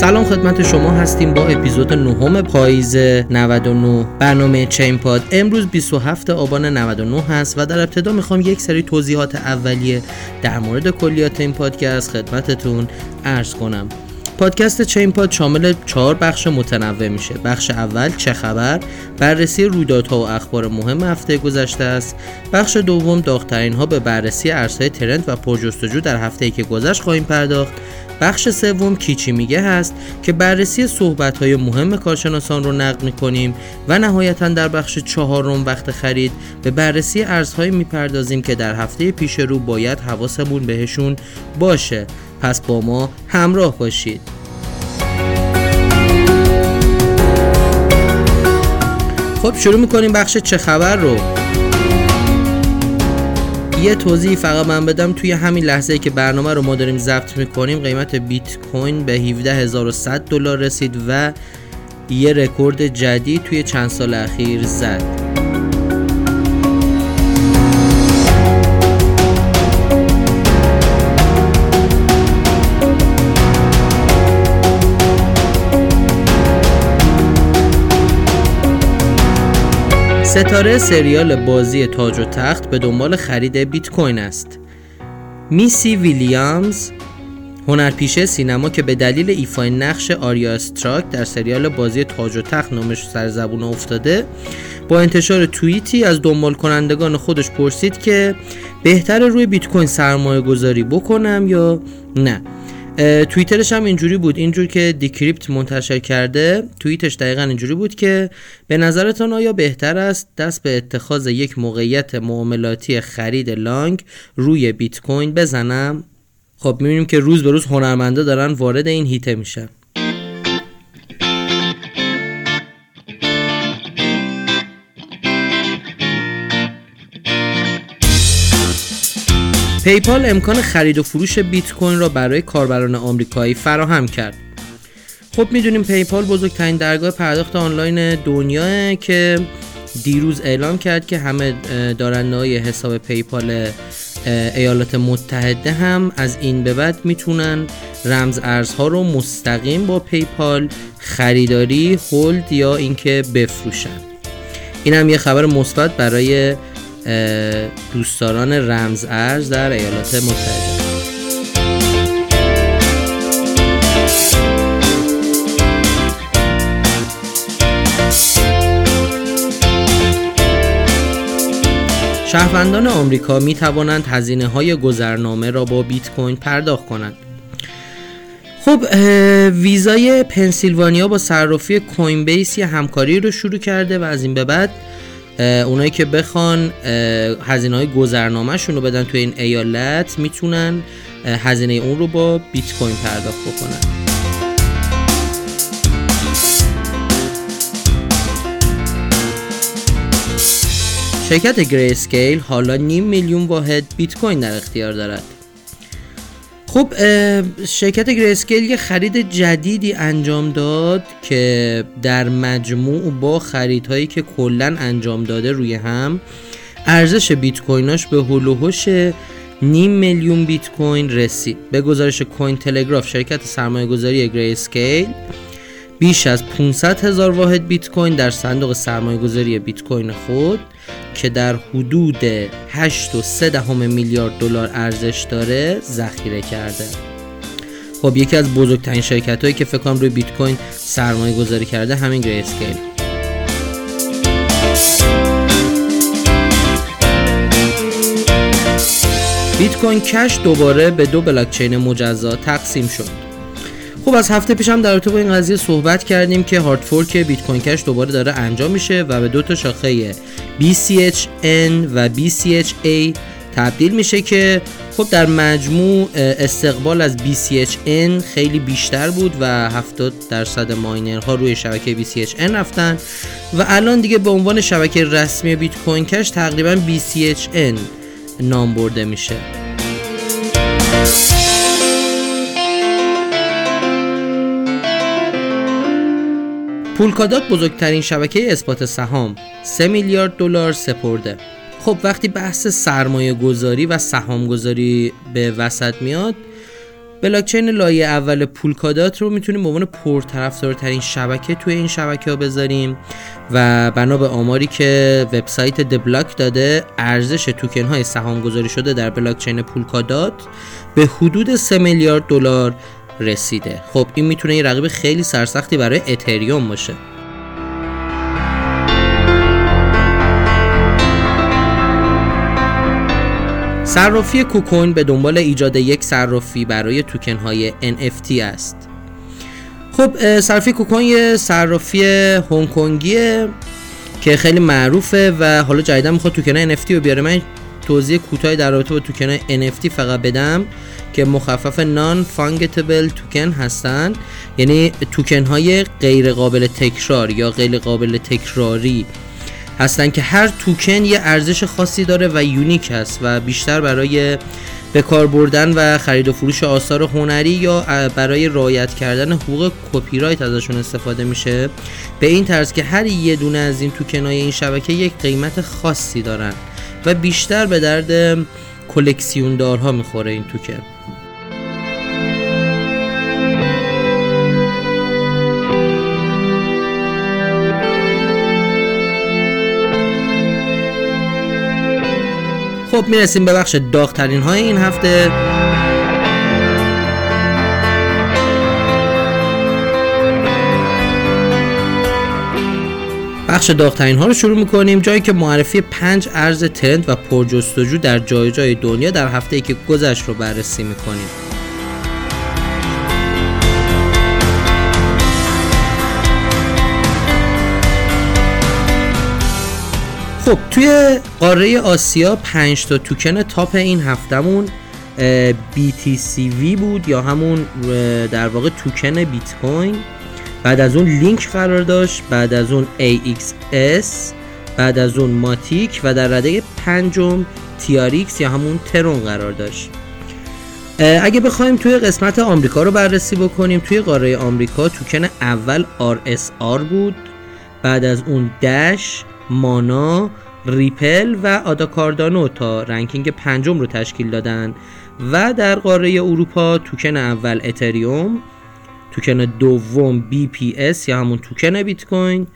سلام خدمت شما هستیم با اپیزود نهم پاییز 99 برنامه چین پاد امروز 27 آبان 99 هست و در ابتدا می‌خوام یک سری توضیحات اولیه در مورد کلیات این پادکست خدمتتون ارز کنم. پادکست چین پاد شامل چهار بخش متنوع میشه. بخش اول چه خبر؟ بررسی رویدادها و اخبار مهم هفته گذشته است. بخش دوم داغترین ها به بررسی ارزهای ترند و پرجستجو در هفته که گذشت خواهیم پرداخت. بخش سوم کیچی میگه هست که بررسی صحبت های مهم کارشناسان رو نقد می‌کنیم و نهایتا در بخش چهارم وقت خرید به بررسی ارزهایی می‌پردازیم که در هفته پیش رو باید حواسمون بهشون باشه. پس با ما همراه باشید. خب شروع می‌کنیم بخش چه خبر رو. یه توضیح فقط من بدم. توی همین لحظه که برنامه رو ما داریم ضبط می‌کنیم قیمت بیت کوین به 17100 دلار رسید و یه رکورد جدید توی چند سال اخیر زد. ستاره سریال بازی تاج و تخت به دنبال خرید بیت کوین است. میسی ویلیامز هنرپیشه سینما که به دلیل ایفای نقش آریا استراک در سریال بازی تاج و تخت نامش سر زبون افتاده با انتشار توییتی از دنبال کنندگان خودش پرسید که بهتر روی بیت کوین سرمایه گذاری بکنم یا نه توییترش هم اینجوری بود. اینجور که Decrypt منتشر کرده توییتش دقیقا اینجوری بود که به نظرتان آیا بهتر است دست به اتخاذ یک موقعیت معاملاتی خرید لانگ روی بیت کوین بزنم؟ خب می‌بینیم که روز به روز هنرمندا دارن وارد این هیته میشن. پیپال امکان خرید و فروش بیت کوین را برای کاربران آمریکایی فراهم کرد. خب می‌دونیم پیپال بزرگترین درگاه پرداخت آنلاین دنیاه که دیروز اعلام کرد که همه دارنده های حساب پیپال ایالات متحده هم از این به بعد می‌تونن رمز ارزها رو مستقیم با پیپال خریداری، هولد یا اینکه بفروشن. این هم یه خبر مثبت برای دوستداران رمز ارز در ایالات متحده شهروندان آمریکا می توانند هزینه های گذرنامه را با بیت کوین پرداخت کنند. خب ویزای پنسیلوانیا با صرافی کوین بیس همکاری رو شروع کرده و از این به بعد اونایی که بخوان هزینه های گذرنامهشون رو بدن توی این ایالت می‌تونن هزینه اون رو با بیت کوین پرداخت بکنن. شرکت Grayscale حالا نیم میلیون واحد بیت کوین در اختیار دارد. خب شرکت Grayscale یه خرید جدیدی انجام داد که در مجموع با خریدهایی که کلا انجام داده روی هم ارزش بیت کویناش به حول و حوش نیم میلیون بیت کوین رسید. به گزارش Cointelegraph شرکت سرمایه گذاری Grayscale بیش از 500 هزار واحد بیت کوین در صندوق سرمایه گذاری بیت کوین خود که در حدود 8.3 میلیارد دلار ارزش داره ذخیره کرده. خب یکی از بزرگترین شرکت هایی که فکر کنم روی بیت کوین سرمایه گذاری کرده همین Grayscale بیت کوین کش دوباره به دو بلاک چین مجزا تقسیم شد. خب از هفته پیشم در رابطه با این قضیه صحبت کردیم که hard fork بیت کوین کش دوباره داره انجام میشه و به دو تا شاخه BCHN و BCHA تبدیل میشه که خب در مجموع استقبال از BCHN خیلی بیشتر بود و 70 درصد ماینرها روی شبکه BCHN رفتن و الان دیگه به عنوان شبکه رسمی بیت کوین کش تقریبا BCHN نام برده میشه. پولکادات بزرگترین شبکه اثبات سهام 3 میلیارد دلار سپرده. خب وقتی بحث سرمایه گذاری و سهام گذاری به وسط میاد بلاکچین لایه اول پولکادات رو می‌تونیم به عنوان پرطرفدارترین شبکه توی این شبکه ها بذاریم و بنا به آماری که وبسایت دبلاک داده ارزش توکن های سهام گذاری شده در بلاکچین پولکادات به حدود 3 میلیارد دلار رسیده. خب این می‌تونه یه رقیب خیلی سرسختی برای اتریوم باشه. صرافی کوکوین به دنبال ایجاد یک صرافی برای توکن های NFT است. خب صرافی کوکوین یه صرافی هنگ کنگیه که خیلی معروفه و حالا جدیدا می‌خواد توکن NFT رو بیاره. من توضیح کوتاهی در رابطه با توکن NFT فقط بدم که مخفف non-fungible token هستند یعنی توکن های غیر قابل تکرار یا غیر قابل تکراری هستن که هر توکن یه ارزش خاصی داره و unique هست و بیشتر برای به کار بردن و خرید و فروش آثار هنری یا برای رعایت کردن حقوق کپی رایت ازشون استفاده میشه. به این طرز که هر یه دونه از این توکن های این شبکه یک قیمت خاصی دارن. و بیشتر به درد کلکسیون دارها می‌خوره این توکن خب می‌رسیم به بخش داغترین های این هفته. بخش داغترین ها رو شروع می‌کنیم. جایی که معرفی پنج ارز ترند و پرجستجو در جای جای دنیا در هفته ای که گذشت رو بررسی می‌کنیم. خب توی قاره آسیا 5 تا توکن تاپ این هفتمون BTCV بود یا همون در واقع توکن بیت کوین. بعد از اون لینک قرار داشت بعد از اون AXS بعد از اون MATIC و در رده پنجم TRX یا همون Tron قرار داشت. اگه بخوایم توی قسمت آمریکا رو بررسی بکنیم توی قاره آمریکا توکن اول RSR بود بعد از اون Dash MANA Ripple و ADA Cardano تا ranking پنجم رو تشکیل دادن. و در قاره اروپا توکن اول اتریوم توکن دوم BTC یا همون توکن بیت کوین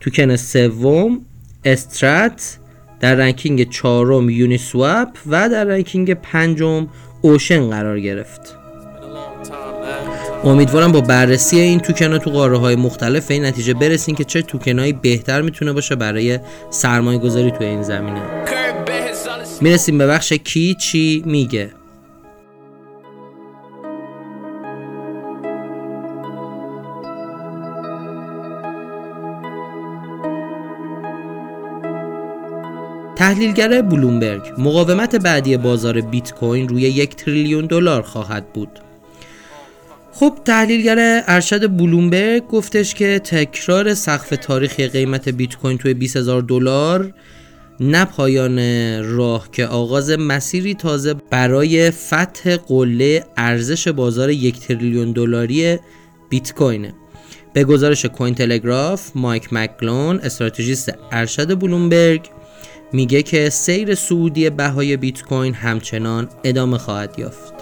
توکن سوم استرات در ranking چهارم Uniswap و در ranking پنجم Ocean قرار گرفت. امیدوارم با بررسی این توکن ها تو قاره های مختلف این نتیجه برسیم که چه توکن هایی بهتر می‌تونه باشه برای سرمایه گذاری توی این زمینه. می‌رسیم به بخش کی چی میگه. تحلیلگر بلومبرگ مقاومت بعدی بازار بیت کوین روی یک تریلیون دلار خواهد بود. خب تحلیلگر ارشد بلومبرگ گفتش که تکرار سقف تاریخی قیمت بیت کوین توی 20000 دلار نه پایان راه که آغاز مسیری تازه برای فتح قله ارزش بازار یک تریلیون دلاری بیت کوینه به گزارش کوین تلگراف مایک مکلون استراتژیست ارشد بلومبرگ میگه که سیر سعودی بهای بیت کوین همچنان ادامه خواهد یافت.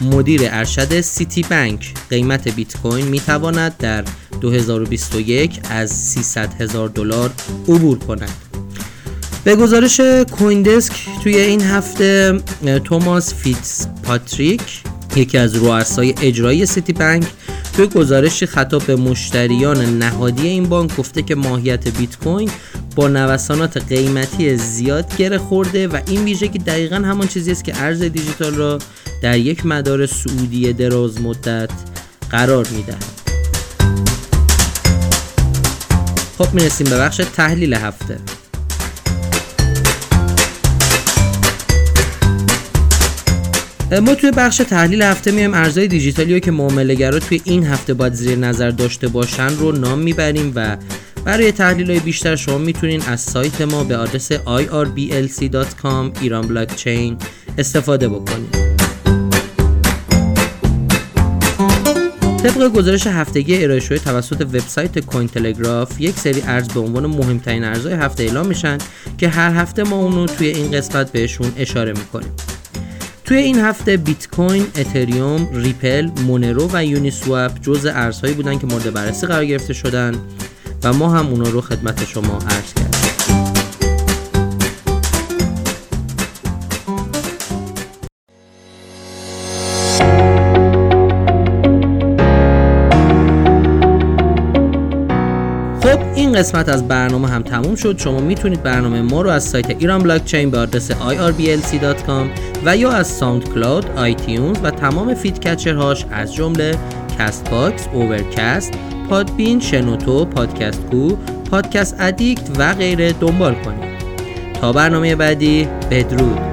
مدیر ارشد سیتی بانک قیمت بیت کوین می تواند در 2021 از 300 هزار دلار عبور کند. به گزارش CoinDesk توی این هفته توماس فیتس پاتریک یکی از رؤسای اجرایی سیتی بانک توی گزارشی خطاب به مشتریان نهادی این بانک گفته که ماهیت بیت کوین با نوسانات قیمتی زیاد گره خورده و این ویژگی دقیقا همان چیزی است که ارز دیجیتال را در یک مدار صعودی دراز مدت قرار می‌دهد. خب می‌رسیم به بخش تحلیل هفته. ما توی بخش تحلیل هفته میایم ارزهای دیجیتالی رو که معامله‌گرا توی این هفته باید زیر نظر داشته باشن رو نام می‌بریم و برای تحلیل های بیشتر شما می‌تونین از سایت ما به آدرس irblc.com ایران بلاکچین استفاده بکنید طبق گزارش هفتگی ارائه شده توسط وبسایت کوین تلگراف یک سری ارز به عنوان مهمترین ارزهای هفته اعلام میشن که هر هفته ما اونو توی این قسمت بهشون اشاره می‌کنیم. توی این هفته بیت کوین، اتریوم، ریپل، مونرو و یونی سواب جزء ارزهایی بودن که مورد بررسی قرار گرفته شدن و ما هم اونا رو خدمت شما عرض کردیم. قسمت از برنامه هم تموم شد. شما می‌تونید برنامه ما رو از سایت ایران بلاکچین به آدرس irblc.com و یا از SoundCloud، iTunes و تمام podcatcher هاش از جمله Castbox، Overcast، Podbean، شنوتو، پادکست کو، Podcast Addict و غیره دنبال کنید. تا برنامه بعدی بدرود.